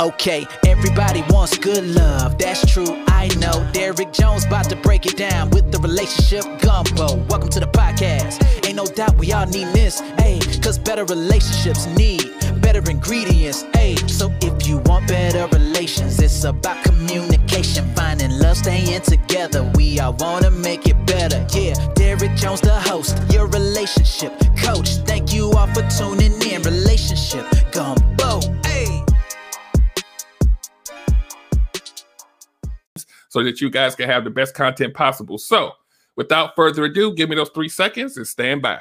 Okay, everybody wants good love. That's true, I know. Derek Jones about to break it down with the relationship gumbo. Welcome to the podcast. Ain't no doubt we all need this, ayy. Cause better relationships need better ingredients, ayy. So if you want better relations, it's about communication, finding love, staying together. We all wanna make it better. Yeah, Derek Jones, the host, your relationship coach. Thank you all for tuning in. Relationship gumbo, so that you guys can have the best content possible. So, without further ado, give me those three seconds and stand by.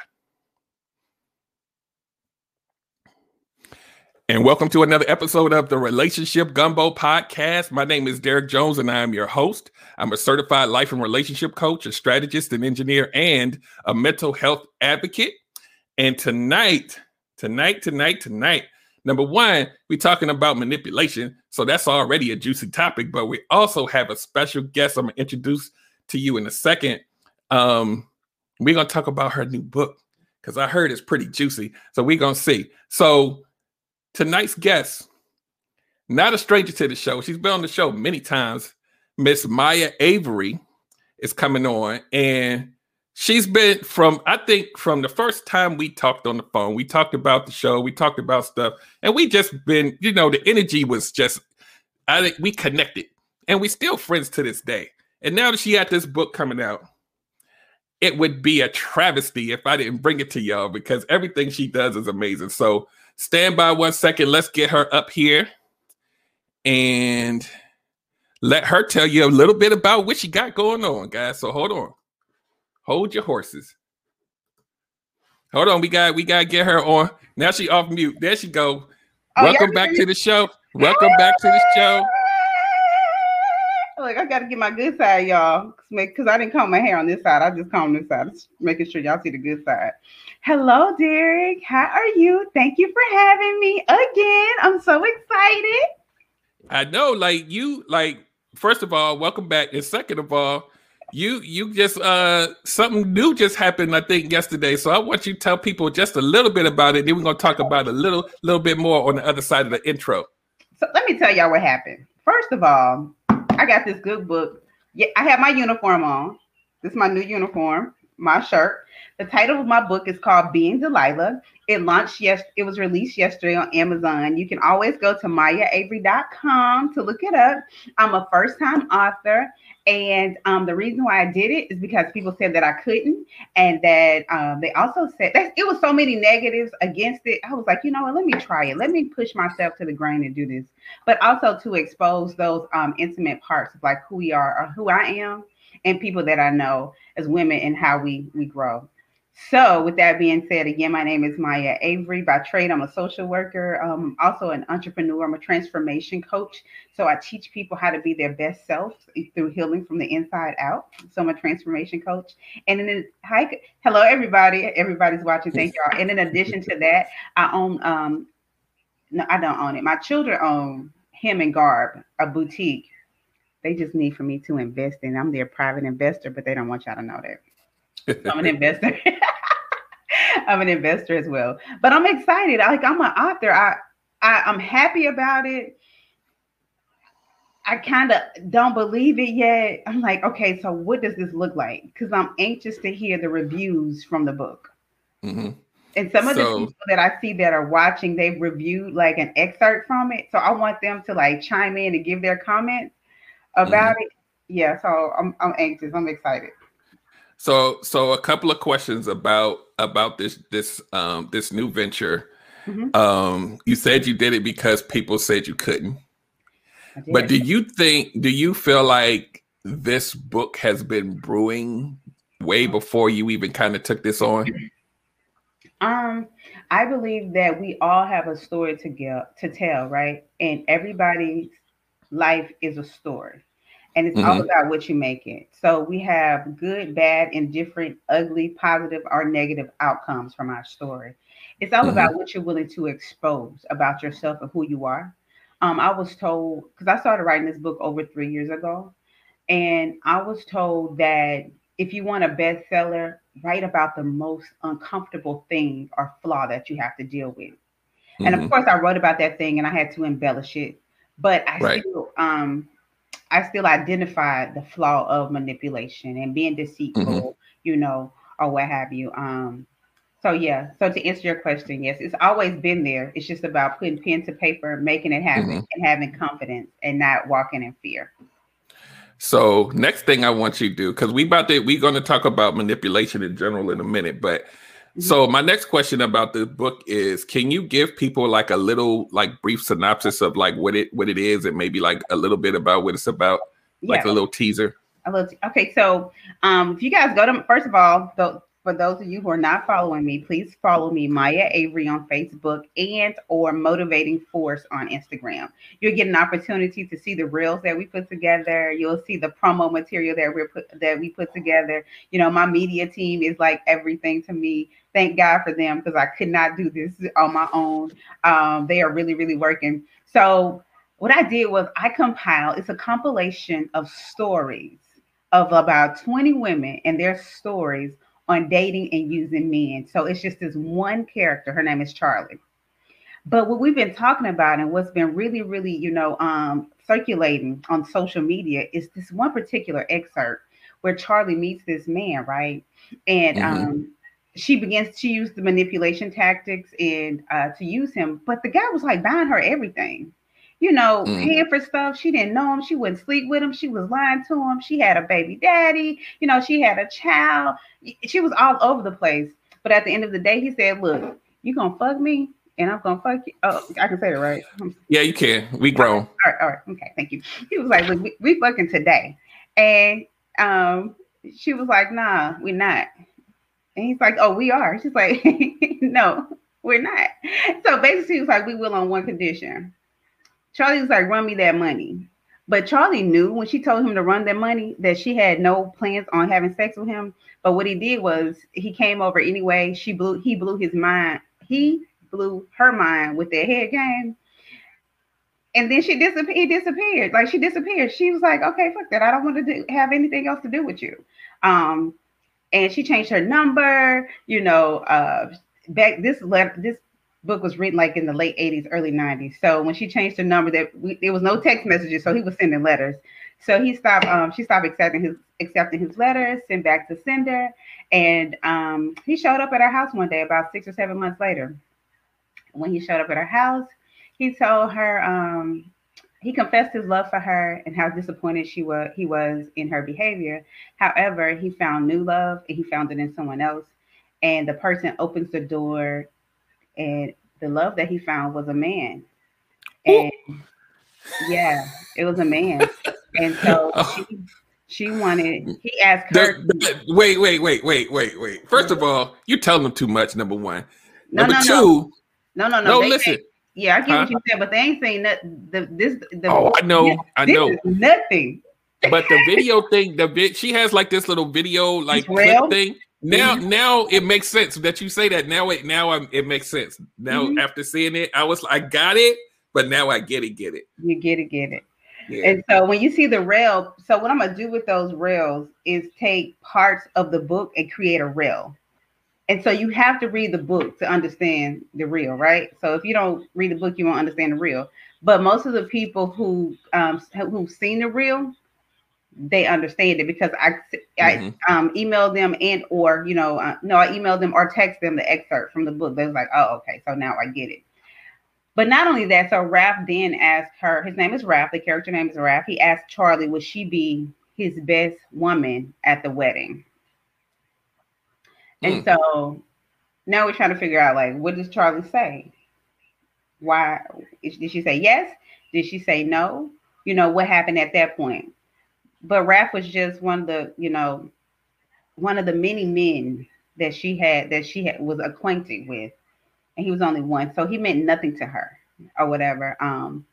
And welcome to another episode of the Relationship Gumbo Podcast. My name is Derek Jones, and I am your host. I'm a certified life and relationship coach, a strategist, an engineer, and a mental health advocate. And tonight, tonight, tonight, tonight, number one, we're talking about manipulation. So that's already a juicy topic, but we also have a special guest I'm going to introduce to you in a second. Um, we're going to talk about her new book because I heard it's pretty juicy. So we're going to see. So, tonight's guest, not a stranger to the show. She's been on the show many times. Miss Maya Avery is coming on, and she's been from I think from the first time we talked on the phone. We talked about the show. We talked about stuff, and we just been you know the energy was just I think we connected, and we still friends to this day. And now that she had this book coming out, it would be a travesty if I didn't bring it to y'all because everything she does is amazing. So stand by one second. Let's get her up here and let her tell you a little bit about what she got going on, guys. So hold on. Hold your horses. Hold on, we got we gotta get her on. Now she off mute. There she go. Oh, Welcome back to the show. Welcome back to the show. Like I gotta get my good side, y'all, because I didn't comb my hair on this side. I just combed this side, just making sure y'all see the good side. Hello, Derek. How are you? Thank you for having me again. I'm so excited. I know, like you, like first of all, welcome back, and second of all, you you just uh something new just happened, I think yesterday. So I want you to tell people just a little bit about it. Then we're gonna talk about a little little bit more on the other side of the intro. So let me tell y'all what happened. First of all, I got this good book. Yeah, I have my uniform on. This is my new uniform, my shirt. The title of my book is called Being Delilah. It launched yes, it was released yesterday on Amazon. You can always go to mayaavery.com to look it up. I'm a first-time author, and um, the reason why I did it is because people said that I couldn't, and that um, they also said that it was so many negatives against it. I was like, you know what? Let me try it. Let me push myself to the grain and do this, but also to expose those um, intimate parts of like who we are or who I am, and people that I know as women and how we we grow. So, with that being said, again, my name is Maya Avery. By trade, I'm a social worker, um, also an entrepreneur. I'm a transformation coach. So, I teach people how to be their best selves through healing from the inside out. So, I'm a transformation coach. And then, hi, hello, everybody. Everybody's watching. Thank y'all. And in addition to that, I own, um, no, I don't own it. My children own Hem and Garb, a boutique. They just need for me to invest in. I'm their private investor, but they don't want y'all to know that. I'm an investor. I'm an investor as well. But I'm excited. Like I'm an author. I, I I'm happy about it. I kind of don't believe it yet. I'm like, okay, so what does this look like? Because I'm anxious to hear the reviews from the book. Mhm. And some of So- the people that I see that are watching, they've reviewed like an excerpt from it. So I want them to like chime in and give their comments about it. Yeah, so I'm I'm anxious. I'm excited. So so a couple of questions about about this this um this new venture. Mhm. Um you said you did it because people said you couldn't. But do you think do you feel like this book has been brewing way before you even kind of took this on? Um, I believe that we all have a story to get to tell, right? And everybody's life is a story. And it's all Mhm. about what you make it. So we have good, bad, indifferent, ugly, positive, or negative outcomes from our story. It's all Mhm. about what you're willing to expose about yourself and who you are. Um, I was told because I started writing this book over three years ago, and I was told that if you want a bestseller, write about the most uncomfortable thing or flaw that you have to deal with. And Mhm. of course, I wrote about that thing and I had to embellish it. but I right. still um I still identify the flaw of manipulation and being deceitful, mm-hmm. you know, or what have you. Um, so yeah, so to answer your question, yes, it's always been there. It's just about putting pen to paper, making it happen, mm-hmm. and having confidence and not walking in fear. So next thing I want you to do, because we about to we're going to talk about manipulation in general in a minute, but. So my next question about the book is can you give people like a little like brief synopsis of like what it what it is and maybe like a little bit about what it's about, like yeah. a little teaser? A little t- okay, so um if you guys go to first of all, the for those of you who are not following me, please follow me, Maya Avery, on Facebook and or Motivating Force on Instagram. You'll get an opportunity to see the reels that we put together. You'll see the promo material that we put that we put together. You know, my media team is like everything to me. Thank God for them because I could not do this on my own. Um, they are really, really working. So what I did was I compiled. It's a compilation of stories of about 20 women and their stories on dating and using men. So it's just this one character. Her name is Charlie. But what we've been talking about and what's been really, really, you know, um, circulating on social media is this one particular excerpt where Charlie meets this man, right? And mm-hmm. um, she begins to use the manipulation tactics and uh, to use him. But the guy was like buying her everything you know, mm. paying for stuff. She didn't know him. She wouldn't sleep with him. She was lying to him. She had a baby daddy. You know, she had a child. She was all over the place. But at the end of the day, he said, Look, you gonna fuck me and I'm gonna fuck you. Oh, I can say it right. Yeah, you can. We grown. All right, all right, okay, thank you. He was like, Look, we, we fucking today. And um, she was like, Nah, we're not. And he's like, Oh, we are. She's like, No, we're not. So basically, he was like, We will on one condition Charlie was like, run me that money. But Charlie knew when she told him to run that money that she had no plans on having sex with him. But what he did was he came over anyway. She blew he blew his mind. He blew her mind with that head game. And then she disappeared. He disappeared. Like she disappeared. She was like, okay, fuck that. I don't want to do, have anything else to do with you. Um, and she changed her number. You know, uh, back this letter, this book was written like in the late 80s, early 90s. So when she changed the number, that we, there was no text messages, so he was sending letters. So he stopped. Um, she stopped accepting his accepting his letters, sent back to sender, and um, he showed up at her house one day about six or seven months later. When he showed up at her house, he told her um, he confessed his love for her and how disappointed she was he was in her behavior. However, he found new love and he found it in someone else. And the person opens the door and the love that he found was a man. And yeah, it was a man. And so oh. she, she wanted, he asked her. Wait, wait, wait, wait, wait, wait. First of all, you're telling them too much, number one. No, number no, two. No, no, no. No, listen. Yeah, I get huh? what you said, but they ain't saying that. The this. The, oh, I know, I know. nothing. But the video thing, the bit she has like this little video like clip thing. Now, mm-hmm. now it makes sense that you say that. Now it now I'm, it makes sense. Now mm-hmm. after seeing it, I was I got it, but now I get it, get it. You get it, get it. Yeah. And so when you see the rail, so what I'm gonna do with those rails is take parts of the book and create a rail. And so you have to read the book to understand the reel, right? So if you don't read the book, you won't understand the reel. But most of the people who um, who've seen the reel, they understand it because I mm-hmm. I um, emailed them and or you know uh, no I emailed them or text them the excerpt from the book. They was like, oh okay, so now I get it. But not only that, so Raph then asked her. His name is Raph. The character name is Raph. He asked Charlie, would she be his best woman at the wedding? Mm. And so now we're trying to figure out like what does Charlie say? Why did she say yes? Did she say no? You know what happened at that point? But Raph was just one of the, you know, one of the many men that she had that she had, was acquainted with, and he was only one, so he meant nothing to her or whatever. Um,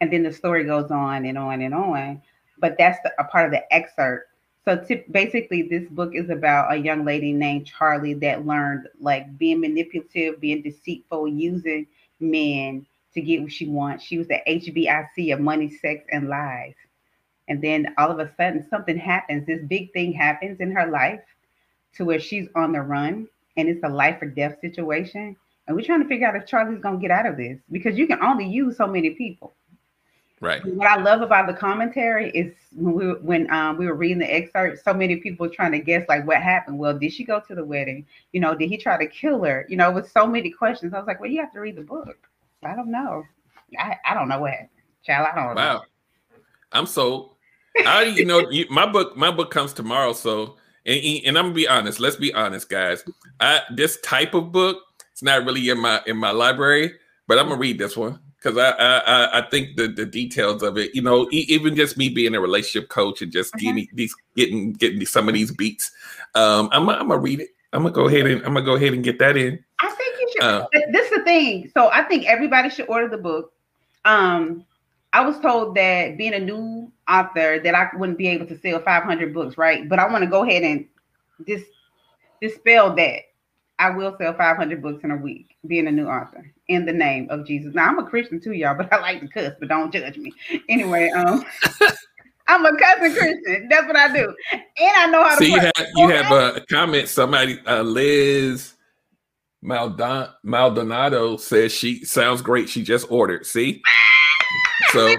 and then the story goes on and on and on. But that's the, a part of the excerpt. So t- basically, this book is about a young lady named Charlie that learned like being manipulative, being deceitful, using men to get what she wants. She was the HBIC of money, sex, and lies. And then all of a sudden, something happens. This big thing happens in her life to where she's on the run and it's a life or death situation. And we're trying to figure out if Charlie's going to get out of this because you can only use so many people. Right. What I love about the commentary is when we when um, we were reading the excerpt, so many people trying to guess like what happened. Well, did she go to the wedding? You know, did he try to kill her? You know, with so many questions, I was like, well, you have to read the book. I don't know. I, I don't know what happened. Child, I don't know. wow. I'm so I you know you, my book my book comes tomorrow so and, and I'm gonna be honest let's be honest guys I this type of book it's not really in my in my library but I'm gonna read this one because I, I I think the the details of it you know even just me being a relationship coach and just Okay. getting these getting getting some of these beats um I'm I'm gonna read it I'm gonna go ahead and I'm gonna go ahead and get that in I think you should. Uh, this is the thing. So I think everybody should order the book. Um, I was told that being a new author that I wouldn't be able to sell 500 books, right? But I want to go ahead and dis- dispel that. I will sell 500 books in a week being a new author in the name of Jesus. Now I'm a Christian too, y'all, but I like to cuss, but don't judge me. Anyway, um, I'm a cussing Christian. That's what I do, and I know how to. So you have you have a comment. Somebody, uh, Liz Maldon Maldonado says she sounds great. She just ordered. See, so you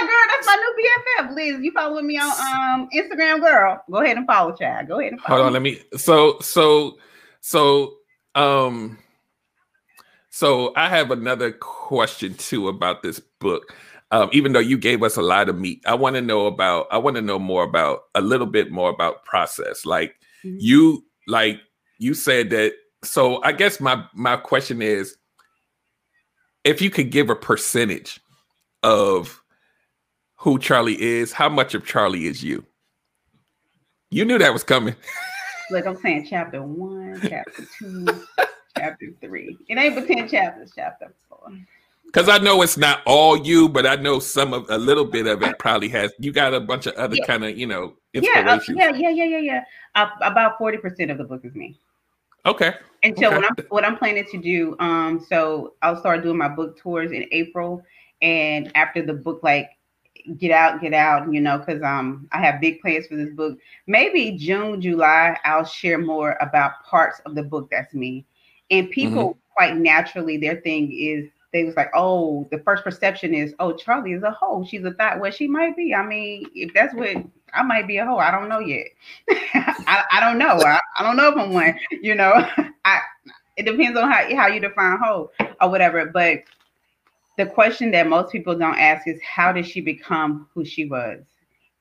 my girl. That's my new BFF, Liz. You following me on um Instagram, girl? Go ahead and follow, child. Go ahead and follow. hold on. Let me. So so so um. So I have another question too about this book. Um, even though you gave us a lot of meat, I want to know about. I want to know more about a little bit more about process. Like Mhm. you, like you said that. So I guess my my question is, if you could give a percentage of who Charlie is, how much of Charlie is you? You knew that was coming. Look, I'm saying chapter one, chapter two, chapter three. It ain't but ten chapters. Chapter four. Because I know it's not all you, but I know some of a little bit of it probably has. You got a bunch of other Yeah. kind of, you know, Yeah, uh, yeah, yeah, yeah, yeah, yeah. Uh, about forty percent of the book is me. Okay. And so Okay. what I'm what I'm planning to do, um, so I'll start doing my book tours in April, and after the book like get out, get out, you know, because um I have big plans for this book. Maybe June, July, I'll share more about parts of the book that's me. And people quite naturally, their thing is they was like, oh, the first perception is, oh, Charlie is a hoe. She's a thot. Well, she might be. I mean, if that's what I might be a hoe. I don't know yet. I, I don't know. I, I don't know if I'm one. You know, I it depends on how how you define hoe or whatever. But the question that most people don't ask is how did she become who she was,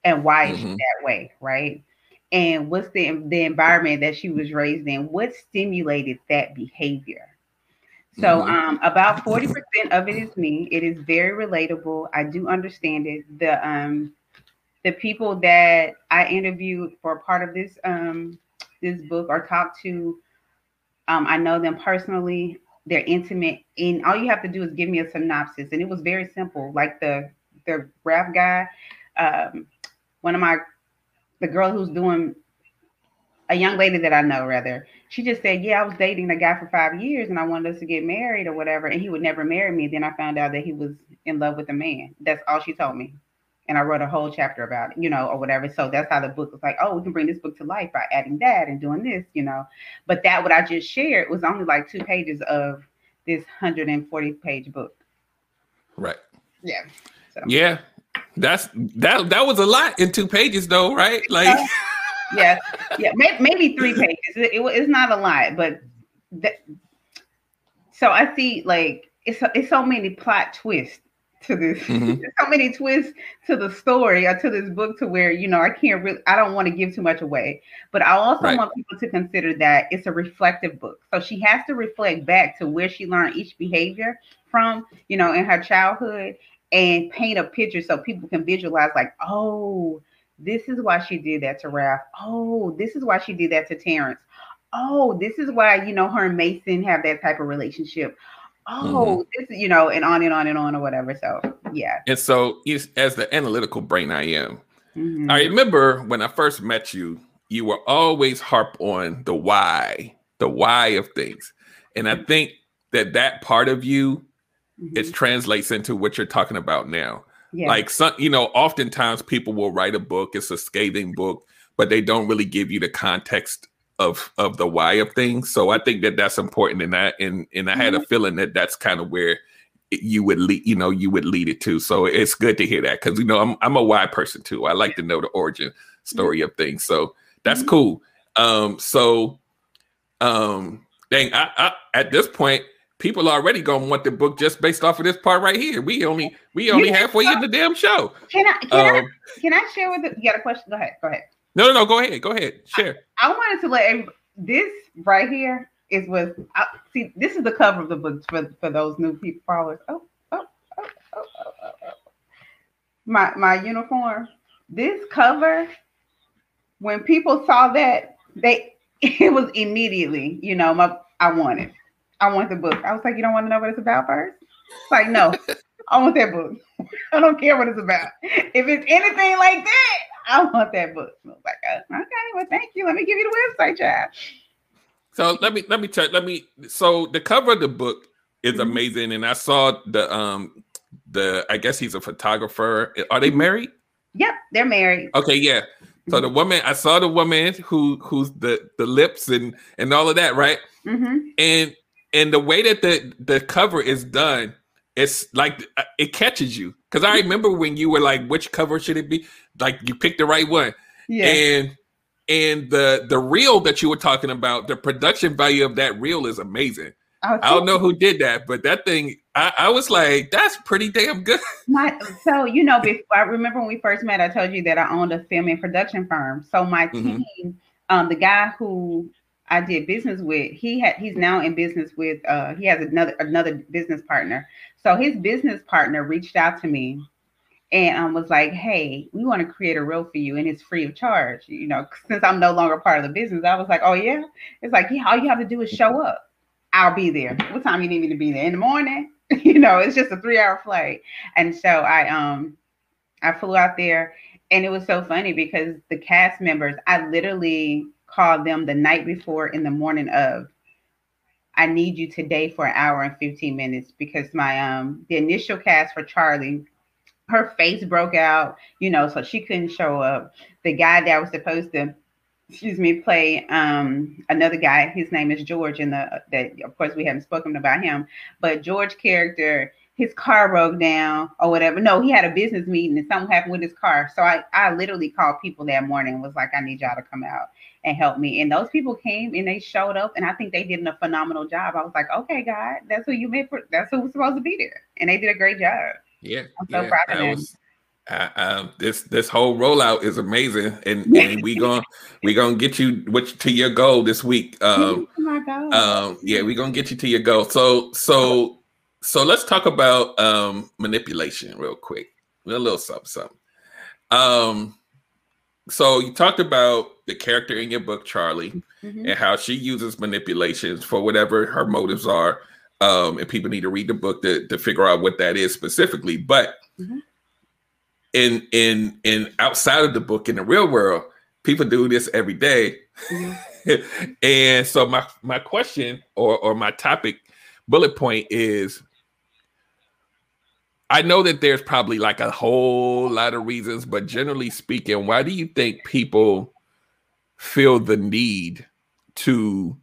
and why is she Mhm. that way, right? And what's the the environment that she was raised in? What stimulated that behavior? So Mhm. um, about 40% of it is me. It is very relatable. I do understand it. The um the people that I interviewed for part of this um this book or talked to, um, I know them personally. They're intimate, and all you have to do is give me a synopsis. And it was very simple. Like the the rap guy, um, one of my the girl who's doing a young lady that I know rather, she just said, Yeah, I was dating a guy for five years and I wanted us to get married or whatever, and he would never marry me. Then I found out that he was in love with a man. That's all she told me. And I wrote a whole chapter about it, you know, or whatever. So that's how the book was like, oh, we can bring this book to life by adding that and doing this, you know. But that what I just shared was only like two pages of this 140 page book. Right. Yeah. So Yeah. That's that that was a lot in two pages though, right? Like yeah, yeah, may, maybe three pages. It, it- it's not a lot, but that, so I see like it's it's so many plot twists to this, Mhm. so many twists to the story or to this book to where you know I can't really I don't want to give too much away, but I also Right. want people to consider that it's a reflective book, so she has to reflect back to where she learned each behavior from, you know, in her childhood, and paint a picture so people can visualize like, oh this is why she did that to Ralph. Oh, this is why she did that to Terrence. Oh, this is why you know her and Mason have that type of relationship. Oh, this you know, and on and on and on or whatever. So yeah. and so as the analytical brain I am, Mhm. I remember when I first met you, you were always harp on the why, the why of things. And I think that that part of you Mhm. it translates into what you're talking about now. yeah. Like some, you know, oftentimes people will write a book, it's a scathing book, but they don't really give you the context of of the why of things. So I think that that's important in that and and I had a feeling that that's kind of where you would lead, you know, you would lead it to. So it's good to hear that because you know I'm I'm a why person too. I like to know the origin story of things. So that's mm-hmm. cool. Um, so um, dang, I, I at this point, people are already gonna want the book just based off of this part right here. We only we only halfway in the damn show. Can I can um, I can I share with you? You got a question? Go ahead. Go ahead. No, no, no. Go ahead. Go ahead. Share. I, I wanted to let this right here is with I, see this is the cover of the book for, for those new people followers. Oh, oh, oh, oh, oh, oh, oh. My my uniform. This cover, when people saw that, they it was immediately, you know, my I want it. I want the book. I was like, you don't want to know what it's about first? It's like, no, I want that book. I don't care what it's about. If it's anything like that, I want that book. I was like, oh, okay, well, thank you. Let me give you the website, child. So let me let me check. Let me. So the cover of the book is mm-hmm. amazing, and I saw the um the. I guess he's a photographer. Are they married? Yep, they're married. Okay, yeah. So mm-hmm. the woman, I saw the woman who who's the the lips and and all of that, right? Mm-hmm. And and the way that the the cover is done, it's like uh, it catches you because I remember when you were like, which cover should it be? Like you picked the right one, yeah. And and the the reel that you were talking about, the production value of that reel is amazing. I, I don't know who did that, but that thing, I, I, was like, that's pretty damn good. My, so you know, before, I remember when we first met, I told you that I owned a film and production firm. So my mm-hmm. team, um, the guy who I did business with, he had he's now in business with uh he has another another business partner. So his business partner reached out to me and um, was like, "Hey, we want to create a reel for you, and it's free of charge." You know, since I'm no longer part of the business, I was like, "Oh yeah." It's like, yeah, all you have to do is show up. I'll be there. What time do you need me to be there? In the morning. you know, it's just a three hour flight, and so I um I flew out there, and it was so funny because the cast members, I literally called them the night before in the morning of I need you today for an hour and 15 minutes because my um the initial cast for Charlie her face broke out, you know, so she couldn't show up. The guy that was supposed to, excuse me, play um another guy, his name is George, and the that of course we haven't spoken about him, but George character, his car broke down or whatever. No, he had a business meeting and something happened with his car. So I, I literally called people that morning and was like, I need y'all to come out and help me. And those people came and they showed up, and I think they did a phenomenal job. I was like, okay, God, that's who you made for. That's who was supposed to be there, and they did a great job. Yeah, I'm so yeah, proud of. Was, uh, uh, this this whole rollout is amazing, and, and we gonna we gonna get you which to your goal this week. Um, oh my god! Um, yeah, we gonna get you to your goal. So so so let's talk about um, manipulation real quick. A little something something. Um, so you talked about the character in your book, Charlie, mm-hmm. and how she uses manipulations for whatever her motives are. Um, and people need to read the book to, to figure out what that is specifically. But mm-hmm. in in in outside of the book, in the real world, people do this every day. Mm-hmm. and so my my question or or my topic bullet point is I know that there's probably like a whole lot of reasons, but generally speaking, why do you think people feel the need to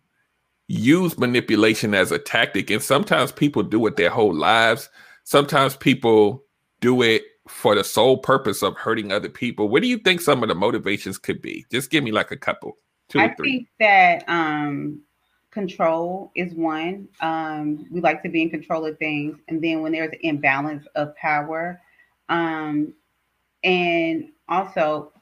use manipulation as a tactic? And sometimes people do it their whole lives. Sometimes people do it for the sole purpose of hurting other people. What do you think some of the motivations could be? Just give me like a couple, two I or three. think that um control is one. Um, we like to be in control of things. And then when there's an imbalance of power, um, and also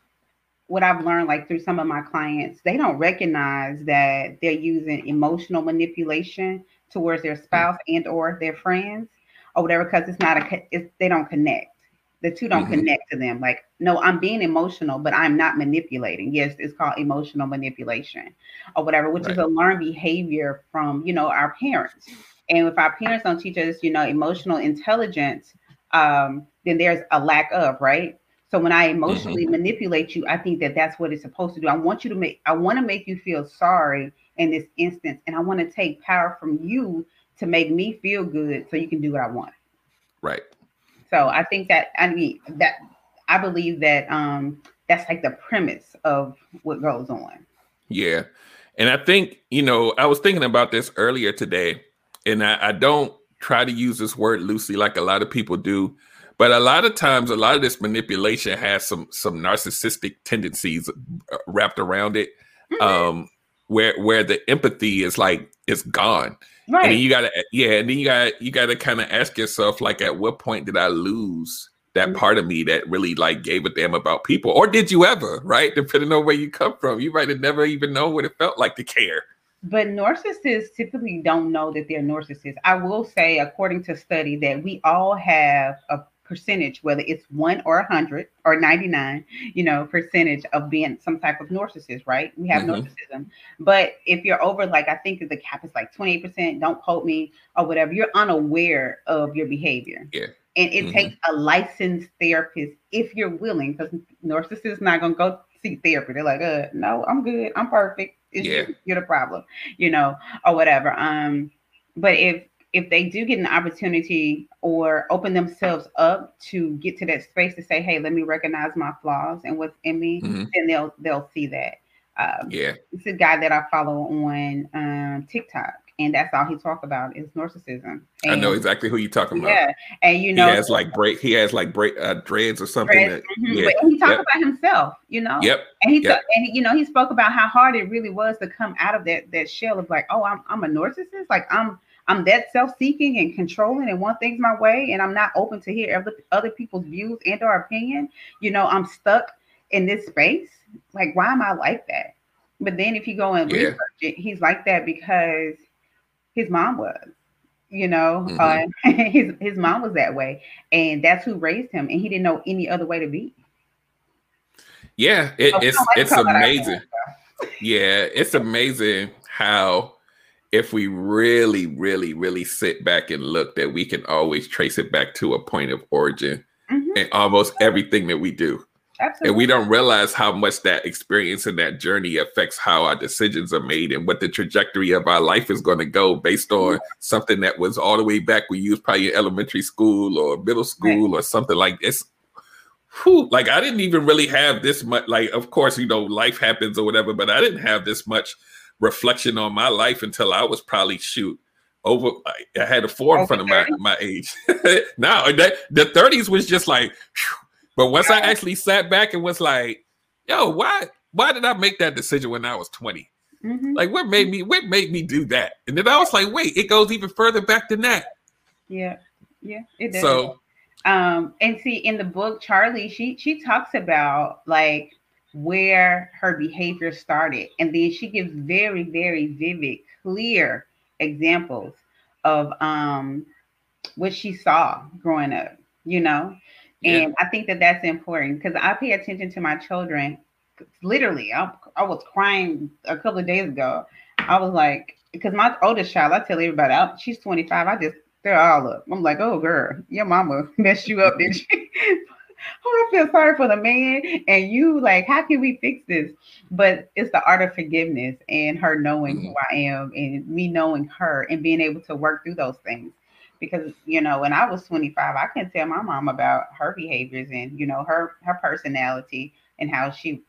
what I've learned, like through some of my clients, they don't recognize that they're using emotional manipulation towards their spouse and or their friends or whatever because it's not a it's, they don't connect the two don't mm-hmm. connect to them. Like, no, I'm being emotional, but I'm not manipulating. Yes, it's called emotional manipulation or whatever, which right. is a learned behavior from, you know, our parents. And if our parents don't teach us, you know, emotional intelligence, um, then there's a lack of, right? So when I emotionally mm-hmm. manipulate you, I think that that's what it's supposed to do. I want you to make, I want to make you feel sorry in this instance. And I want to take power from you to make me feel good so you can do what I want. Right. So I think that I mean that I believe that um that's like the premise of what goes on. Yeah. And I think, you know, I was thinking about this earlier today, and I, I don't try to use this word loosely, like a lot of people do. But a lot of times, a lot of this manipulation has some some narcissistic tendencies uh, wrapped around it, mm-hmm. um, where where the empathy is like it's gone. Right. And then you gotta yeah, and then you got you gotta kind of ask yourself like, at what point did I lose that mm-hmm. part of me that really like gave a damn about people, or did you ever? Right, depending on where you come from, you might have never even known what it felt like to care. But narcissists typically don't know that they're narcissists. I will say, according to study, that we all have a percentage, whether it's one or a hundred or 99, you know, percentage of being some type of narcissist, right? We have mm-hmm. narcissism. But if you're over, like, I think the cap is like 28%, don't quote me or whatever, you're unaware of your behavior. Yeah. And it mm-hmm. takes a licensed therapist if you're willing, because narcissists are not gonna go see therapy. They're like, uh, no, I'm good, I'm perfect. It's yeah. you, you're the problem, you know, or whatever. Um, but if if they do get an opportunity or open themselves up to get to that space to say, "Hey, let me recognize my flaws and what's in me," mm-hmm. then they'll they'll see that. Um, yeah, it's a guy that I follow on um, TikTok, and that's all he talk about is narcissism. And, I know exactly who you're talking about. Yeah, and you know, he has like break. He has like break uh, dreads or something. Dreads, that, mm-hmm. yeah. But he talked yep. about himself. You know. Yep. And he yep. and he, you know he spoke about how hard it really was to come out of that that shell of like, oh, I'm I'm a narcissist. Like I'm I'm that self-seeking and controlling and want things my way, and I'm not open to hear other other people's views and or opinion. You know, I'm stuck in this space. Like, why am I like that? But then if you go and yeah. research it, he's like that because his mom was. You know, mm-hmm. uh, his his mom was that way, and that's who raised him, and he didn't know any other way to be. Yeah, it, oh, it's it's amazing. yeah, it's amazing how if we really, really, really sit back and look, that we can always trace it back to a point of origin mm-hmm. in almost everything that we do. Absolutely. And we don't realize how much that experience and that journey affects how our decisions are made and what the trajectory of our life is going to go based on something that was all the way back when you was probably in elementary school or middle school right. or something like this. Whew, like I didn't even really have this much. Like, of course, you know, life happens or whatever, but I didn't have this much reflection on my life until I was probably shoot over. I had a four in front of my, my age. now that the 30s was just like, but once I actually sat back and was like, yo, why why did I make that decision when I was 20? Mm-hmm. Like what made me what made me do that? And then I was like, wait, it goes even further back than that. Yeah, yeah, it does. So um and see in the book, Charlie, she she talks about like where her behavior started. And then she gives very, very vivid, clear examples of um, what she saw growing up, you know? And yeah. I think that that's important because I pay attention to my children. Literally, I, I was crying a couple of days ago. I was like, because my oldest child, I tell everybody, I, she's 25. I just, they're all up. I'm like, oh, girl, your mama messed you up, did she? oh, I feel sorry for the man. And you like, how can we fix this? But it's the art of forgiveness and her knowing mm-hmm. who I am and me knowing her and being able to work through those things. Because you know, when I was 25, I couldn't tell my mom about her behaviors and you know her her personality and how she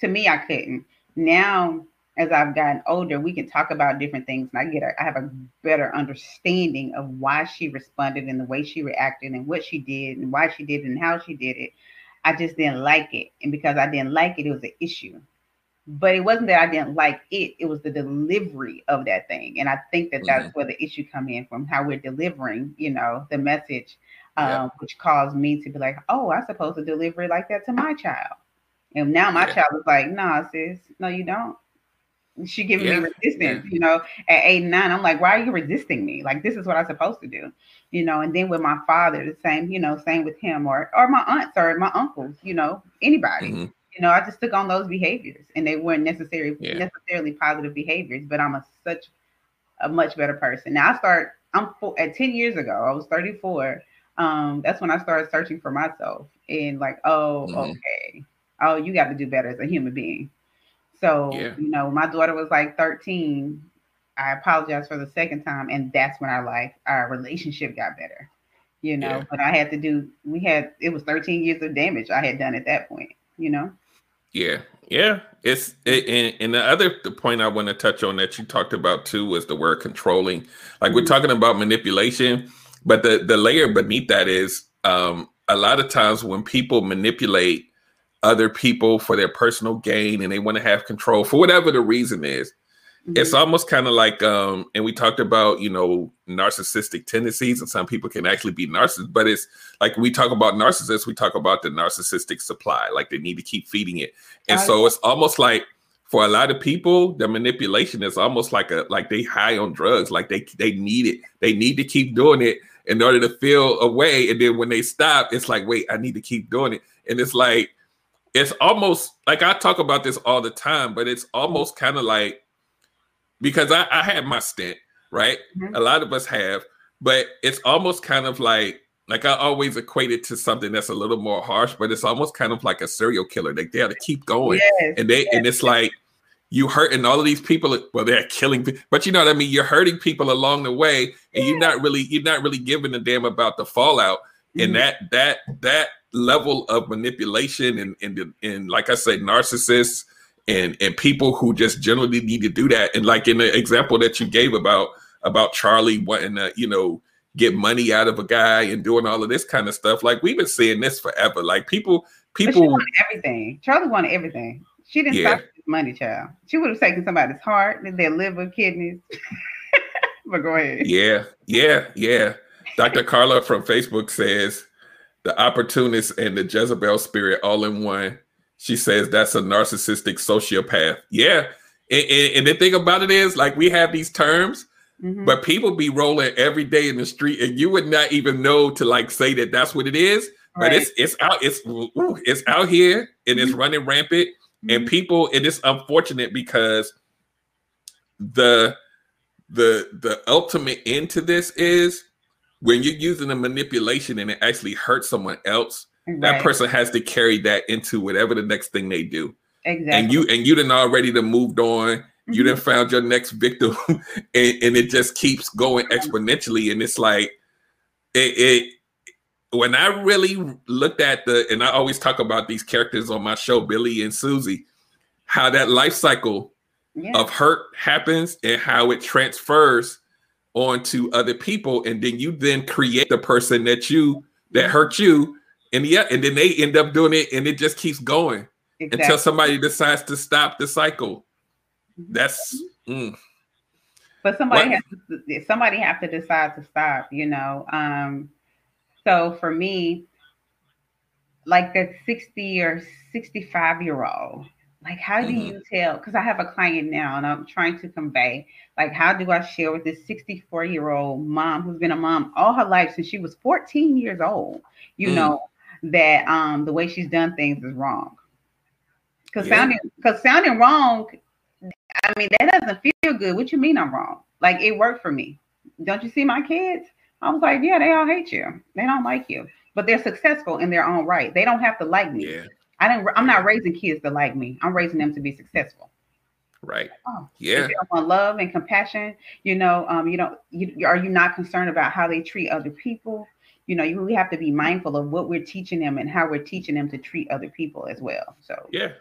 to me I couldn't. Now as I've gotten older, we can talk about different things, and I get a, I have a better understanding of why she responded and the way she reacted and what she did and why she did it and how she did it. I just didn't like it, and because I didn't like it, it was an issue. But it wasn't that I didn't like it; it was the delivery of that thing, and I think that that's mm-hmm. where the issue come in from how we're delivering, you know, the message, um, yeah. which caused me to be like, "Oh, I'm supposed to deliver it like that to my child," and now my yeah. child was like, "Nah, sis, no, you don't." She giving yeah. me resistance, you know, at eight and nine. I'm like, why are you resisting me? Like, this is what I'm supposed to do, you know. And then with my father, the same, you know, same with him or or my aunts or my uncles, you know, anybody. Mm-hmm. You know, I just took on those behaviors and they weren't necessarily yeah. necessarily positive behaviors, but I'm a such a much better person. Now I start, I'm four, at 10 years ago, I was 34. Um, that's when I started searching for myself and like, oh, mm-hmm. okay. Oh, you got to do better as a human being so, yeah. you know, my daughter was like 13. I apologized for the second time, and that's when our life, our relationship got better. You know, yeah. but I had to do. We had it was 13 years of damage I had done at that point. You know. Yeah, Yeah, it's it, and, and the other the point I want to touch on that you talked about too was the word controlling. Like mm-hmm. we're talking about manipulation, but the the layer beneath that is um, a lot of times when people manipulate other people for their personal gain and they want to have control for whatever the reason is. Mm-hmm. It's almost kind of like, um, and we talked about, you know, narcissistic tendencies, and some people can actually be narcissists, but it's like we talk about narcissists, we talk about the narcissistic supply, like they need to keep feeding it. And so it's almost like for a lot of people, the manipulation is almost like a like they high on drugs, like they they need it, they need to keep doing it in order to feel a way. And then when they stop, it's like, wait, I need to keep doing it. And it's like, it's almost like I talk about this all the time, but it's almost kind of like because I, I had my stint, right? Mm-hmm. A lot of us have, but it's almost kind of like like I always equate it to something that's a little more harsh, but it's almost kind of like a serial killer. Like they have to keep going, yes, and they yes, and it's yes. like you hurting all of these people. Well, they're killing, but you know what I mean. You're hurting people along the way, and you're not really you're not really giving a damn about the fallout. And mm. that that that level of manipulation and and and like I said, narcissists and and people who just generally need to do that. And like in the example that you gave about about Charlie wanting to, you know, get money out of a guy and doing all of this kind of stuff. Like we've been saying this forever. Like people, people everything. Charlie wanted everything. She didn't yeah. stop money, child. She would have taken somebody's heart, their liver, kidneys. but go ahead. Yeah, yeah, yeah. Dr. Carla from Facebook says the opportunist and the Jezebel spirit all in one she says that's a narcissistic sociopath. Yeah. And, and, and the thing about it is, like, we have these terms, mm-hmm. but people be rolling every day in the street, and you would not even know to like say that that's what it is. Right. But it's it's out it's ooh, it's out here and it's mm-hmm. running rampant, mm-hmm. and people. And it's unfortunate because the the the ultimate end to this is when you're using a manipulation and it actually hurts someone else Right. That person has to carry that into whatever the next thing they do. Exactly. And you and you didn't already to moved on. Mm-hmm. You didn't found your next victim, and, and, it just keeps going exponentially. And it's like it, it when I really looked at the and I always talk about these characters on my show, Billy and Susie, how that life cycle yeah. of hurt happens and how it transfers onto other people, and then you then create the person that you that hurt you and yeah, and then they end up doing it, and it just keeps going exactly. until somebody decides to stop the cycle. Mm-hmm. That's. Mm. But somebody what? has to, somebody have to decide to stop. You know. Um, so for me, like that sixty or sixty-five year old, like how do mm-hmm. you tell? Because I have a client now, and I'm trying to convey like how do I share with this 64 year old mom who's been a mom all her life since she was 14 years old. You mm. know that um the way she's done things is wrong. Because yeah. sounding because sounding wrong, I mean that doesn't feel good. What you mean I'm wrong? Like it worked for me. Don't you see my kids? I was like, yeah, they all hate you. They don't like you, but they're successful in their own right. They don't have to like me. Yeah. I didn't. I'm not raising kids to like me. I'm raising them to be successful. Right. Oh, yeah. want love and compassion, you know, um, you know, you, are you not concerned about how they treat other people? you know, you we have to be mindful of what we're teaching them and how we're teaching them to treat other people as well. So yeah,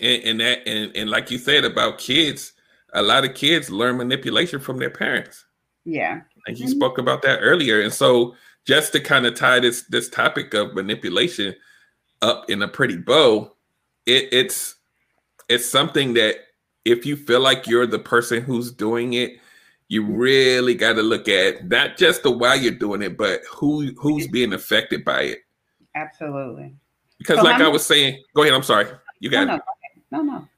and, and that and, and like you said about kids, a lot of kids learn manipulation from their parents. Yeah, and you mm-hmm. spoke about that earlier, and so just to kind of tie this this topic of manipulation up in a pretty bow, it, it's it's something that if you feel like you're the person who's doing it you really got to look at not just the why you're doing it, but who who's being affected by it. Absolutely. Because, so like I was saying, go ahead. I'm sorry. You got no, it. No, no.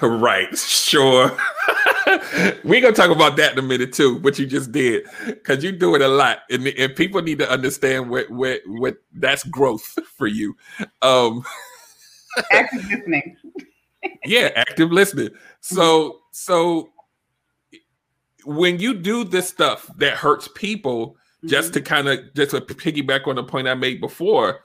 no. right. Sure. We're gonna talk about that in a minute too. What you just did, because you do it a lot, and, and people need to understand what what what that's growth for you. Um, active listening. yeah, active listening. So so when you do this stuff that hurts people, mm-hmm. just to kind of just to piggyback on the point I made before,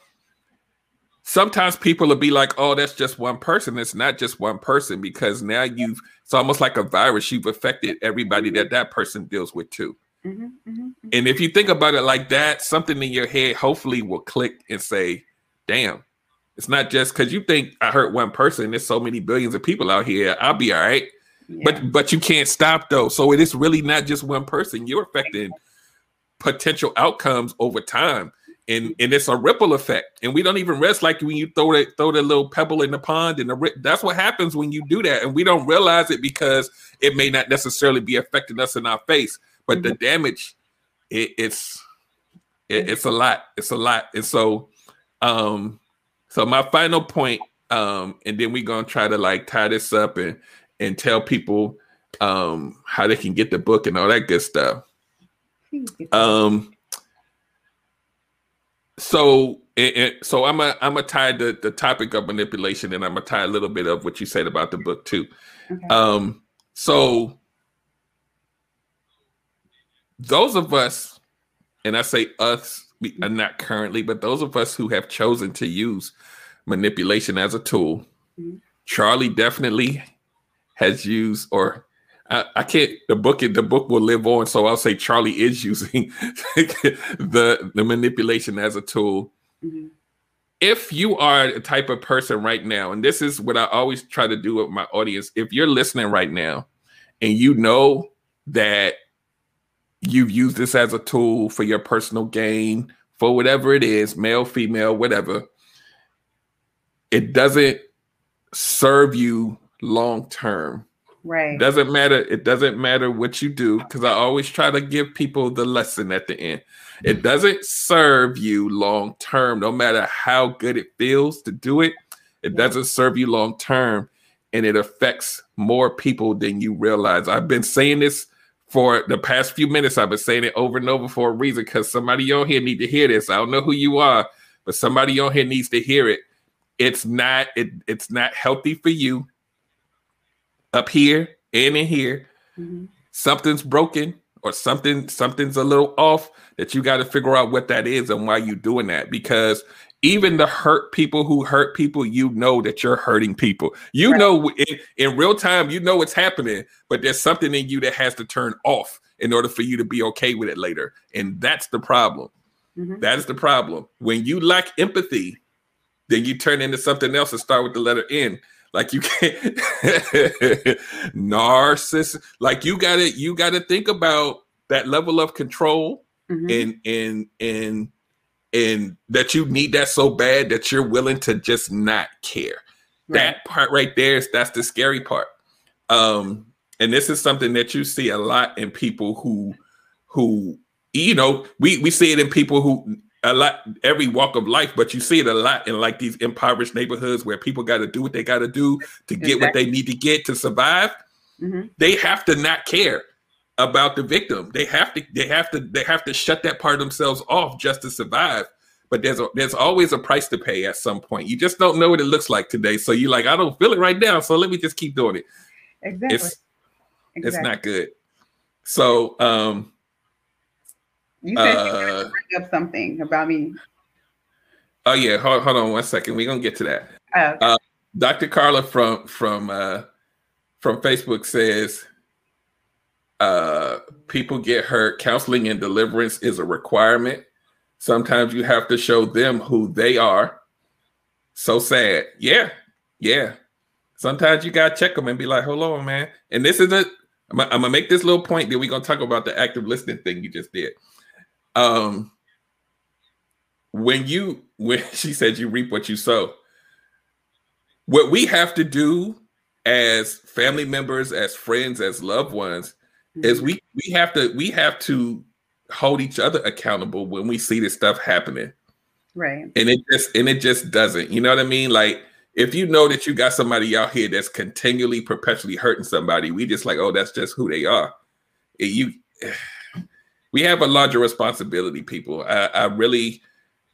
sometimes people will be like, "Oh, that's just one person." It's not just one person because now you've it's almost like a virus. You've affected everybody mm-hmm. that that person deals with too. Mm-hmm, mm-hmm, mm-hmm, and if you think about it like that, something in your head hopefully will click and say, "Damn, It's not just because you think I hurt one person. There's so many billions of people out here. I'll be all right. Yeah. But but you can't stop though. So it is really not just one person. You're affecting potential outcomes over time. And, and it's a ripple effect, and we don't even rest like when you throw that throw the little pebble in the pond, and the that's what happens when you do that, and we don't realize it because it may not necessarily be affecting us in our face, but mm-hmm. the damage, it, it's it, it's a lot, it's a lot, and so, um, so my final point, um, and then we're gonna try to like tie this up and and tell people um how they can get the book and all that good stuff. Um. So, it, it, so I'm a I'm a tie the the topic of manipulation, and I'm a tie a little bit of what you said about the book too. Okay. Um. So, those of us, and I say us, mm-hmm. not currently, but those of us who have chosen to use manipulation as a tool, mm-hmm. Charlie definitely has used or I, I, can't. The book, the book will live on. So I'll say Charlie is using the the manipulation as a tool. Mm-hmm. If you are the type of person right now, and this is what I always try to do with my audience, if you're listening right now, and you know that you've used this as a tool for your personal gain, for whatever it is, male, female, whatever, it doesn't serve you long term Right. Doesn't matter. It doesn't matter what you do because I always try to give people the lesson at the end. It doesn't serve you long term, no matter how good it feels to do it. It doesn't serve you long term, and it affects more people than you realize. I've been saying this for the past few minutes. I've been saying it over and over for a reason because somebody on here need to hear this. I don't know who you are, but somebody on here needs to hear it. It's not. It, it's not healthy for you up here and in here, mm-hmm. something's broken or something something's a little off that you got to figure out what that is and why you're doing that because even the hurt people who hurt people you know that you're hurting people you right. know in, in real time you know what's happening but there's something in you that has to turn off in order for you to be okay with it later and that's the problem mm-hmm. that is the problem when you lack empathy then you turn into something else and start with the letter n like you can't narcissist. Like you gotta you gotta think about that level of control mm-hmm. and and and and that you need that so bad that you're willing to just not care. Right. That part right there is that's the scary part. Um, and this is something that you see a lot in people who who you know we we see it in people who a lot every walk of life, but you see it a lot in like these impoverished neighborhoods where people got to do what they got to do to get exactly. what they need to get to survive. Mm-hmm. They have to not care about the victim. They have to they have to they have to shut that part of themselves off just to survive. But there's a, there's always a price to pay at some point. You just don't know what it looks like today. So you're like, I don't feel it right now. So let me just keep doing it. Exactly. It's, exactly. it's not good. So um you said uh, you to bring up something about me. Oh yeah, hold, hold on one second. We're gonna get to that. Oh, okay. uh, Dr. Carla from from uh, from Facebook says uh, people get hurt. Counseling and deliverance is a requirement. Sometimes you have to show them who they are. So sad. Yeah, yeah. Sometimes you gotta check them and be like, "Hold on, man." And this is a. I'm, I'm gonna make this little point. Then we're gonna talk about the active listening thing you just did um when you when she said you reap what you sow what we have to do as family members as friends as loved ones mm-hmm. is we we have to we have to hold each other accountable when we see this stuff happening right and it just and it just doesn't you know what i mean like if you know that you got somebody out here that's continually perpetually hurting somebody we just like oh that's just who they are And you we have a larger responsibility, people. I, I really,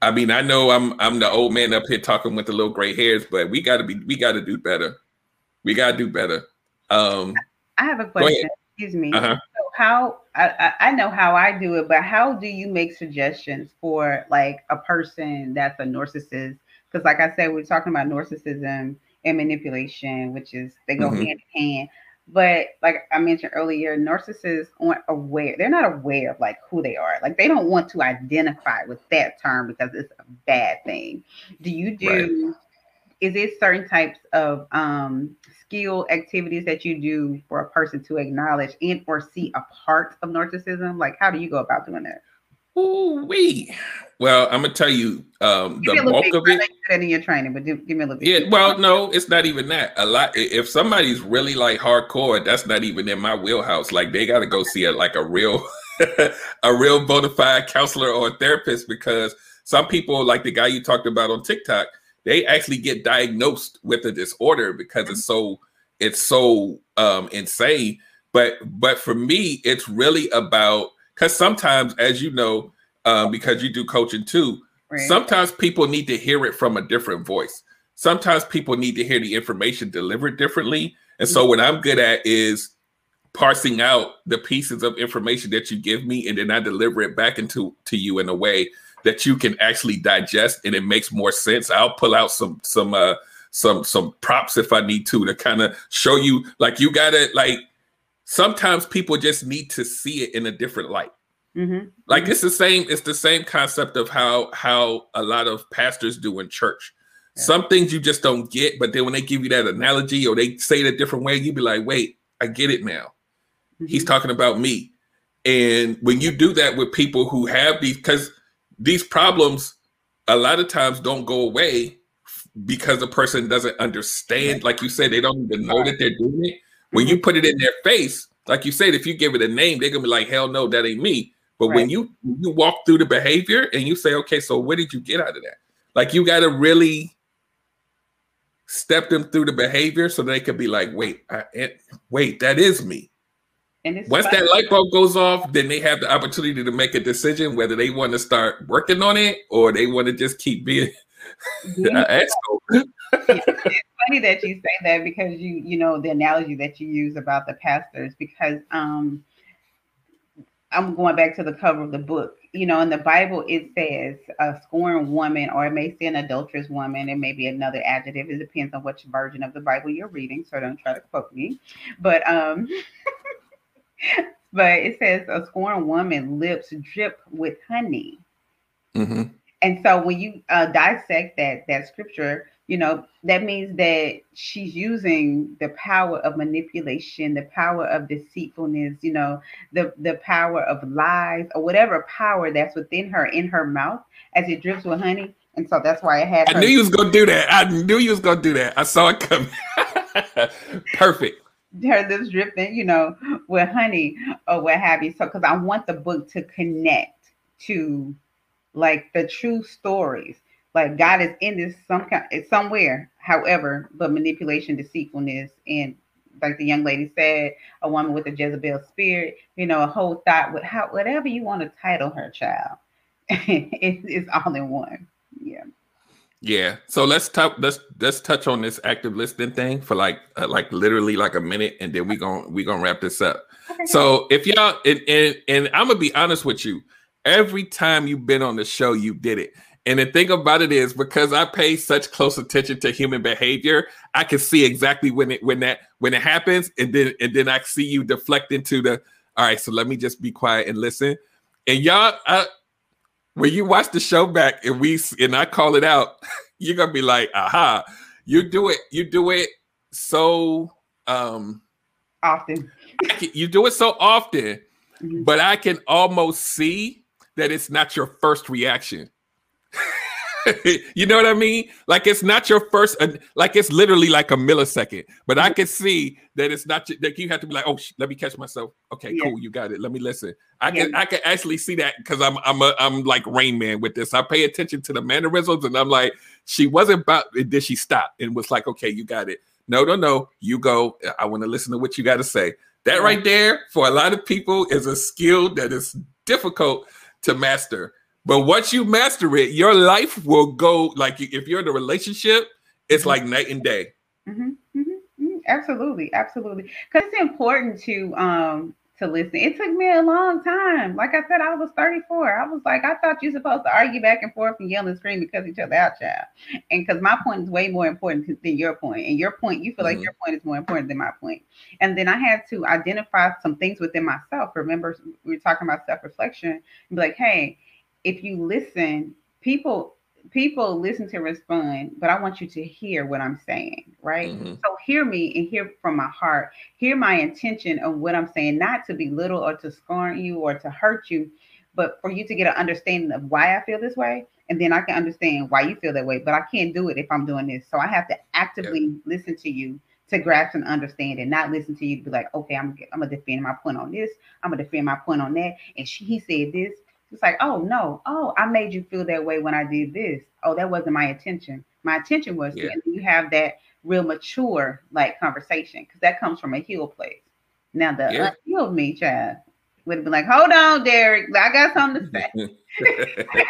I mean, I know I'm I'm the old man up here talking with the little gray hairs, but we got to be we got to do better. We got to do better. Um, I have a question. Excuse me. Uh-huh. So how I, I know how I do it, but how do you make suggestions for like a person that's a narcissist? Because like I said, we're talking about narcissism and manipulation, which is they go mm-hmm. hand in hand. But like I mentioned earlier, narcissists aren't aware. They're not aware of like who they are. Like they don't want to identify with that term because it's a bad thing. Do you do is it certain types of um, skill activities that you do for a person to acknowledge and or see a part of narcissism? Like, how do you go about doing that? Ooh, we. Well, I'm gonna tell you um, the bulk of it. That in your training, but give, give me a little bit. Yeah, well, no, it's not even that. A lot. If somebody's really like hardcore, that's not even in my wheelhouse. Like they got to go see a like a real, a real bona fide counselor or therapist because some people, like the guy you talked about on TikTok, they actually get diagnosed with a disorder because it's so it's so um, insane. But but for me, it's really about because sometimes, as you know, um, because you do coaching too, right. sometimes people need to hear it from a different voice. Sometimes people need to hear the information delivered differently. And so, what I'm good at is parsing out the pieces of information that you give me, and then I deliver it back into to you in a way that you can actually digest, and it makes more sense. I'll pull out some some uh, some some props if I need to to kind of show you, like you got to like sometimes people just need to see it in a different light. Mm-hmm. Like mm-hmm. it's the same. It's the same concept of how how a lot of pastors do in church. Yeah. Some things you just don't get, but then when they give you that analogy or they say it a different way, you be like, "Wait, I get it now." Mm-hmm. He's talking about me. And when you do that with people who have these, because these problems a lot of times don't go away because the person doesn't understand. Like you said, they don't even know that they're doing it. When you mm-hmm. put it in their face, like you said, if you give it a name, they're gonna be like, "Hell no, that ain't me." But right. when you you walk through the behavior and you say, "Okay, so what did you get out of that?" Like you got to really step them through the behavior so they could be like, "Wait, I, wait, that is me." And once funny. that light bulb goes off, then they have the opportunity to make a decision whether they want to start working on it or they want to just keep being an asshole funny that you say that because you you know the analogy that you use about the pastors because um I'm going back to the cover of the book. You know, in the Bible, it says a scorned woman, or it may say an adulterous woman. It may be another adjective. It depends on which version of the Bible you're reading. So don't try to quote me. But um, but it says a scorned woman lips drip with honey. Mm-hmm. And so when you uh, dissect that that scripture, you know that means that she's using the power of manipulation the power of deceitfulness you know the the power of lies or whatever power that's within her in her mouth as it drips with honey. And so that's why i had i knew you was gonna do that. I knew you was gonna do that. I saw it coming. Perfect. Her lips dripping you know with honey or what have you. So because i want the book to connect to like the true stories like God is in this some kind somewhere. However, but manipulation, deceitfulness, and like the young lady said, a woman with a Jezebel spirit, you know, a whole thot with how whatever you want to title her child, it, it's all in one. Yeah. Yeah. So let's talk. Let's let's touch on this active listening thing for like uh, like literally like a minute, and then we gonna we gonna wrap this up. Okay. So if y'all and, and and I'm gonna be honest with you, every time you've been on the show, you did it. And the thing about it is because I pay such close attention to human behavior, I can see exactly when it when that when it happens, and then and then I see you deflect into the all right, so let me just be quiet and listen. And y'all, I, when you watch the show back and we and I call it out, you're gonna be like, aha, you do it, you do it so um often. you do it so often, mm-hmm. but I can almost see that it's not your first reaction you know what I mean? Like it's not your first, uh, like it's literally like a millisecond. But I can see that it's not that you have to be like, oh, sh- let me catch myself. Okay, yeah. cool, you got it. Let me listen. I can yeah. I can actually see that because I'm I'm a, I'm like Rain Man with this. I pay attention to the mannerisms, and I'm like, she wasn't about. Did she stop and was like, okay, you got it. No, no, no, you go. I want to listen to what you got to say. That right there, for a lot of people, is a skill that is difficult to master but once you master it, your life will go like if you're in a relationship, it's mm-hmm. like night and day. Mm-hmm, mm-hmm, mm-hmm. absolutely, absolutely. Because it's important to um to listen. It took me a long time. Like I said, I was 34. I was like, I thought you're supposed to argue back and forth and yell and scream because each other out, child. And because my point is way more important than your point. And your point, you feel mm-hmm. like your point is more important than my point. And then I had to identify some things within myself. Remember, we were talking about self-reflection and be like, hey, if you listen, people people listen to respond, but I want you to hear what I'm saying, right? Mhm. So hear me and hear from my heart. Hear my intention of what I'm saying, not to belittle or to scorn you or to hurt you, but for you to get an understanding of why I feel this way. And then I can understand why you feel that way. But I can't do it if I'm doing this. So I have to actively listen to you to grasp and understand and not listen to you to be like, okay, I'm, I'm gonna defend my point on this, I'm gonna defend my point on that. And she, he said this. It's like, oh no, oh, I made you feel that way when I did this. Oh, that wasn't my intention. My intention was to, Yeah. and you have that real mature like conversation because that comes from a healed place. Now the Yeah. unhealed me, child, would have been like, hold on, Derrick, I got something to say.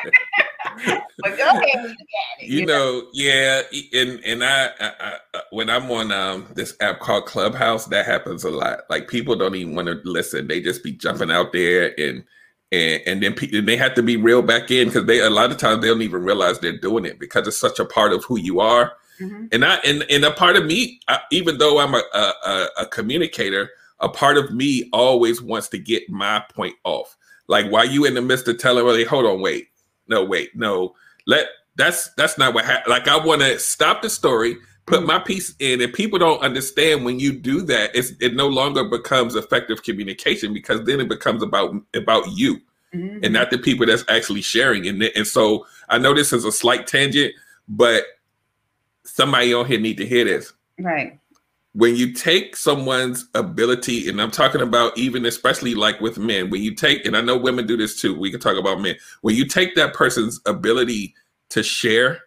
But go ahead, you got it. you know, yeah, e- and and I, I, I uh, when I'm on um this app called Clubhouse, that happens a lot. Like people don't even want to listen; they just be jumping out there, and and and then pe- they have to be real back in because they a lot of times they don't even realize they're doing it because it's such a part of who you are. Mhm. And I and and a part of me, I, even though I'm a, a a a communicator, a part of me always wants to get my point off. Like while you in the midst of telling, really, hold on, wait, no, wait, no, let that's that's not what happened. Like I want to stop the story, put my piece in, and people don't understand when you do that. It's it no longer becomes effective communication because then it becomes about about you Mhm. and not the people that's actually sharing. And and so I know this is a slight tangent, but somebody on here need to hear this right. when you take someone's ability, and I'm talking about even especially like with men, when you take, and I know women do this too, we can talk about men, when you take that person's ability to share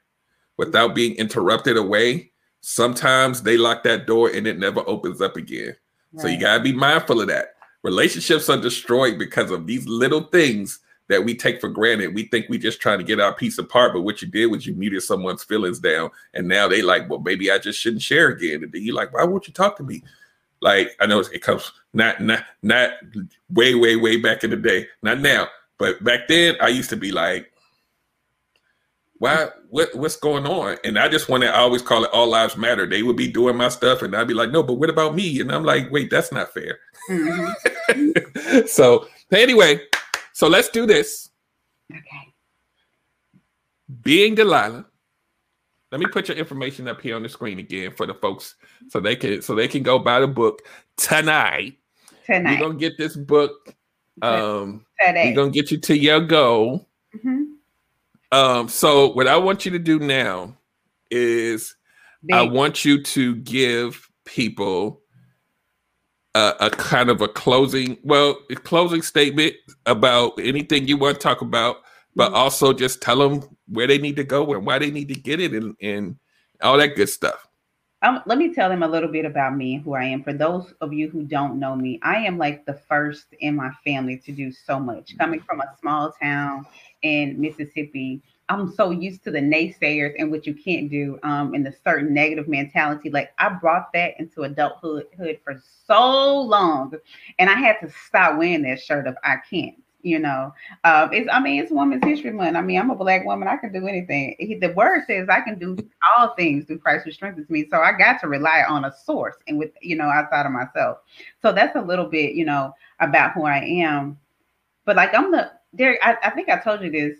without being interrupted away, sometimes they lock that door and it never opens up again. So you gotta be mindful of that. Relationships are destroyed because of these little things that we take for granted. We think we just trying to get our piece apart, but what you did was you muted someone's feelings down, and now they like, well, maybe I just shouldn't share again. And then you like, why won't you talk to me? Like I know it comes not not not way way way back in the day, not now, but back then I used to be like, why what what's going on? And I just want to always call it all lives matter. They would be doing my stuff, and I'd be like, no, but what about me? And I'm like, wait, that's not fair. Mhm. so anyway, so let's do this. Okay. Being Delilah. Let me put your information up here on the screen again for the folks so they can so they can go buy the book tonight. Tonight. We're gonna get this book. Um, Today. we're gonna get you to your goal. Mhm. Um, so what I want you to do now is I want you to give people a, a kind of a closing, well, a closing statement about anything you want to talk about, but Mhm. also just tell them where they need to go and why they need to get it and, and all that good stuff. Um, let me tell them a little bit about me and who I am. For those of you who don't know me, I am like the first in my family to do so much. Coming from a small town in Mississippi, I'm so used to the naysayers and what you can't do, um, and the certain negative mentality. Like I brought that into adulthood for so long, and I had to stop wearing that shirt of I can't. You know, um, it's I mean it's Women's History Month. I mean I'm a black woman. I can do anything. He- The word says I can do all things through Christ who strengthens me. So I got to rely on a source and with you know outside of myself. So that's a little bit you know about who I am. But like I'm the Derrick. I, I think I told you this.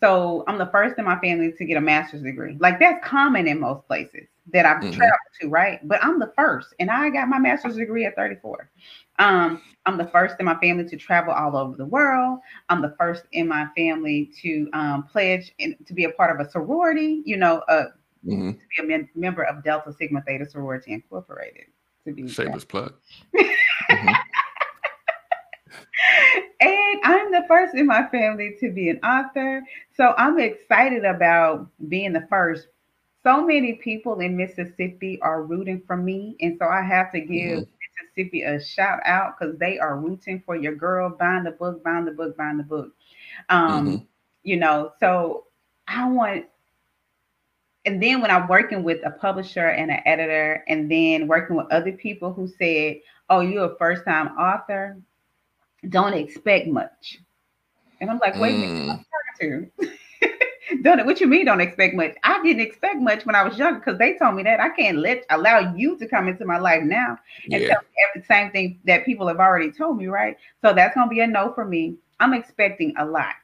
So I'm the first in my family to get a master's degree. Like that's common in most places that I've Mhm. traveled to, right? But I'm the first, and I got my master's degree at 34. Um, I'm the first in my family to travel all over the world. I'm the first in my family to um, pledge and to be a part of a sorority. You know, uh, Mhm. to be a mem- member of Delta Sigma Theta Sorority Incorporated. To be. Shameless plug. and I'm the first in my family to be an author. So I'm excited about being the first. So many people in Mississippi are rooting for me. And so I have to give Mhm. Mississippi a shout out because they are rooting for your girl, buying the book, buying the book, buying the book. Um, Mhm. you know, so I want and then when I'm working with a publisher and an editor, and then working with other people who said, Oh, you're a first time author, don't expect much. And I'm like, wait a minute, don't what you mean don't expect much? I didn't expect much when I was younger because they told me that I can't let allow you to come into my life now and Yeah. tell me every same thing that people have already told me, right? So that's gonna be a no for me. I'm expecting a lot.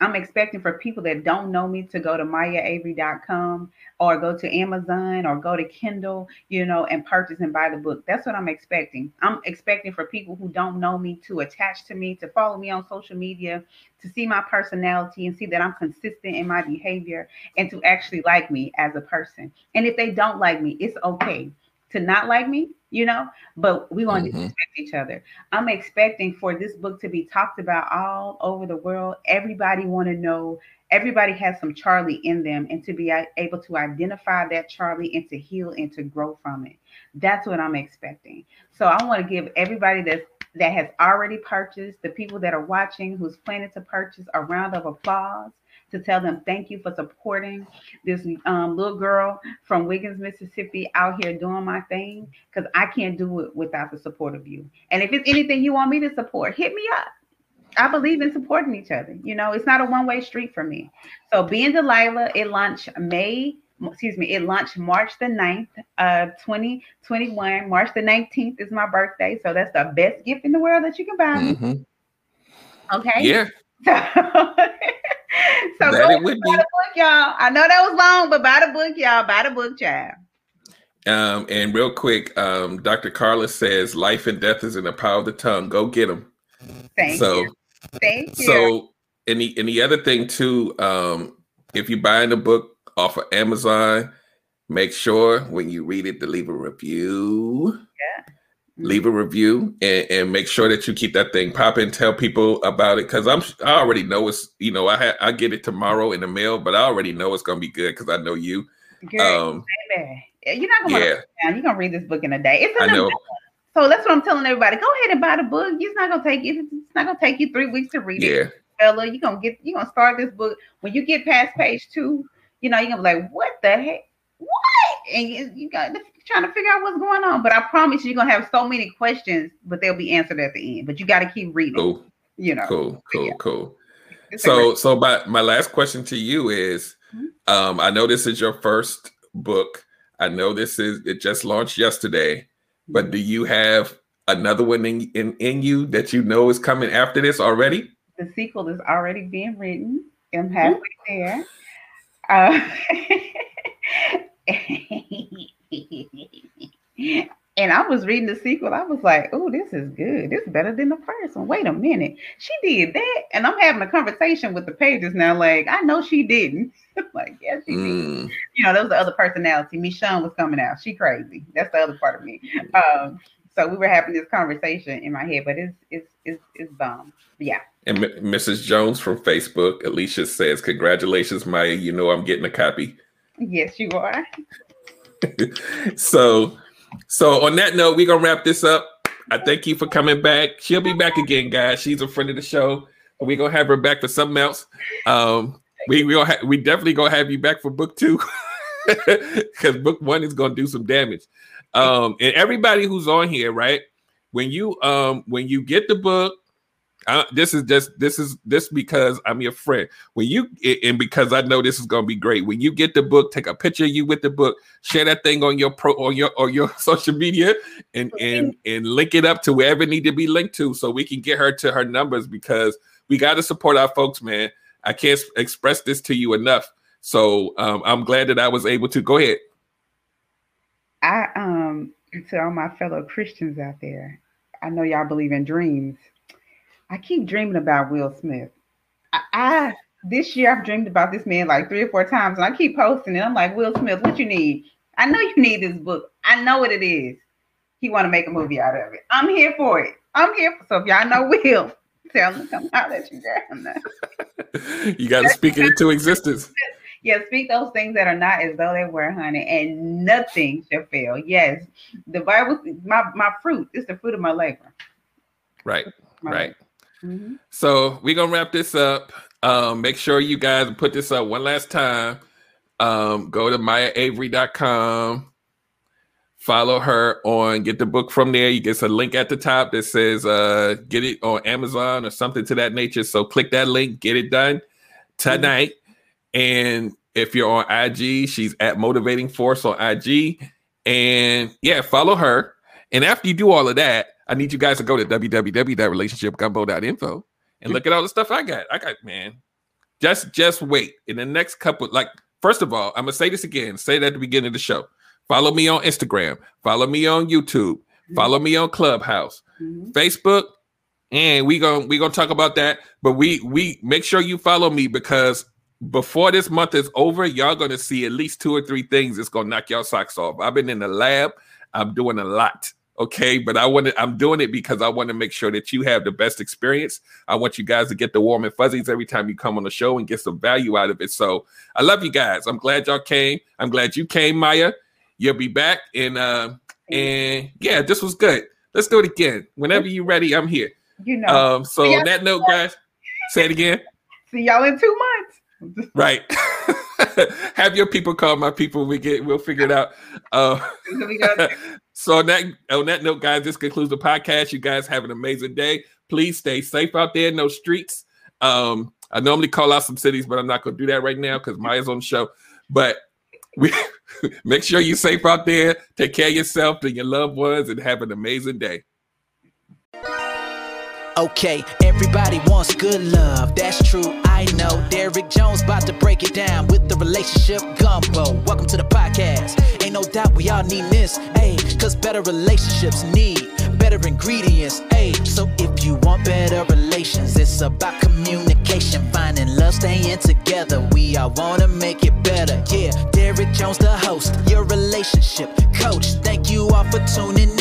I'm expecting for people that don't know me to go to mayaavery.com or go to Amazon or go to Kindle, you know, and purchase and buy the book. That's what I'm expecting. I'm expecting for people who don't know me to attach to me, to follow me on social media, to see my personality and see that I'm consistent in my behavior and to actually like me as a person. And if they don't like me, it's okay to not like me, you know, but we want mm-hmm. to respect each other. I'm expecting for this book to be talked about all over the world. Everybody want to know. Everybody has some Charlie in them, and to be able to identify that Charlie and to heal and to grow from it. That's what I'm expecting. So I want to give everybody that's that has already purchased, the people that are watching, who's planning to purchase, a round of applause to tell them thank you for supporting this um, little girl from Wiggins, Mississippi, out here doing my thing because I can't do it without the support of you. And if it's anything you want me to support, hit me up. I believe in supporting each other. You know, it's not a one way street for me. So, being Delilah, it launched May excuse me, it launched March the 9th of 2021. March the 19th is my birthday. So that's the best gift in the world that you can buy me. Mm-hmm. Okay. Yeah. so that go buy the book, y'all. I know that was long, but buy the book, y'all. Buy the book, child. Um, and real quick, um, Dr. Carla says life and death is in the power of the tongue. Go get them. Thank so, you. Thank you. So, and the and the other thing too, um, if you're buying the book off of Amazon, make sure when you read it to leave a review. Yeah leave a review and, and make sure that you keep that thing popping. Tell people about it because I'm I already know it's you know I ha- I get it tomorrow in the mail, but I already know it's gonna be good because I know you. Good, um, You're not gonna yeah. You're gonna read this book in a day. It's I know. So that's what I'm telling everybody. Go ahead and buy the book. It's not gonna take you. It's not gonna take you three weeks to read yeah. it. Fella, you're gonna get. You're gonna start this book when you get past page two. You know, you're gonna be like, "What the heck? What?" And you, you got trying to figure out what's going on. But I promise you, you're gonna have so many questions, but they'll be answered at the end. But you got to keep reading. Cool. You know. Cool. Cool. Yeah. Cool. so, so my my last question to you is, mm-hmm. um, I know this is your first book. I know this is it just launched yesterday, but mm-hmm. do you have another one in, in in you that you know is coming after this already? The sequel is already being written. I'm halfway there. Uh, and I was reading the sequel. I was like, oh, this is good. This is better than the first one. Wait a minute. She did that. And I'm having a conversation with the pages now. Like, I know she didn't. like, yes, she mm. did. You know, that was the other personality. Michonne was coming out. She crazy. That's the other part of me. Um, so we were having this conversation in my head, but it's it's it's, it's bomb. Yeah. And M- Mrs. Jones from Facebook, Alicia says, "Congratulations, Maya. You know I'm getting a copy." Yes, you are. so, so on that note, we're gonna wrap this up. I thank you for coming back. She'll be back again, guys. She's a friend of the show. We're gonna have her back for something else. Um, we we ha- we definitely gonna have you back for book two because book one is gonna do some damage. Um, and everybody who's on here, right? When you um when you get the book, I, this is just this is this because I'm your friend. When you and because I know this is gonna be great. When you get the book, take a picture of you with the book, share that thing on your pro on your on your social media, and and and link it up to wherever it need to be linked to, so we can get her to her numbers because we got to support our folks, man. I can't express this to you enough. So um, I'm glad that I was able to go ahead. I um to all my fellow Christians out there, I know y'all believe in dreams. I keep dreaming about Will Smith. I, I this year I've dreamed about this man like three or four times, and I keep posting it. I'm like, Will Smith, what you need? I know you need this book. I know what it is. He want to make a movie out of it. I'm here for it. I'm here. For, so if y'all know Will, tell him come out at you down. you got to speak it into existence. Yeah, speak those things that are not as though they were, honey, and nothing shall fail. Yes, the Bible, my my fruit is the fruit of my labor. Right, my right. Labor. Mm-hmm. So we're gonna wrap this up. Um, make sure you guys put this up one last time. Um, go to mayaavery.com, follow her on get the book from there. You get a link at the top that says uh, get it on Amazon or something to that nature. So click that link, get it done tonight. Mm-hmm. And if you're on IG, she's at Motivating Force on IG. And yeah, follow her. And after you do all of that, I need you guys to go to www.relationshipgumbo.info and look at all the stuff I got. I got, man, Just just wait. In the next couple, like first of all, I'm gonna say this again. Say it at the beginning of the show. Follow me on Instagram. Follow me on YouTube. Mm-hmm. Follow me on Clubhouse, mm-hmm. Facebook, and we gonna we gonna talk about that. But we we make sure you follow me because before this month is over, y'all gonna see at least two or three things that's gonna knock y'all socks off. I've been in the lab. I'm doing a lot. Okay, but I want to, I'm doing it because I want to make sure that you have the best experience. I want you guys to get the warm and fuzzies every time you come on the show and get some value out of it. So I love you guys. I'm glad y'all came. I'm glad you came, Maya. You'll be back. And uh and yeah, this was good. Let's do it again. Whenever you're ready, I'm here. You know. Um, so on that note, guys, say it again. See y'all in two months. right. Have your people call my people. We get we'll figure it out. Uh, so on that on that note, guys, this concludes the podcast. You guys have an amazing day. Please stay safe out there in those streets. Um, I normally call out some cities, but I'm not gonna do that right now because Maya's on the show. But we make sure you're safe out there. Take care of yourself and your loved ones, and have an amazing day. Okay, everybody wants good love, that's true, I know. Derrick Jones about to break it down with the relationship gumbo. Welcome to the podcast. Ain't no doubt we all need this, hey, cause better relationships need better ingredients, hey. So if you want better relations, it's about communication, finding love, staying together. We all wanna make it better, yeah. Derrick Jones, the host, your relationship coach. Thank you all for tuning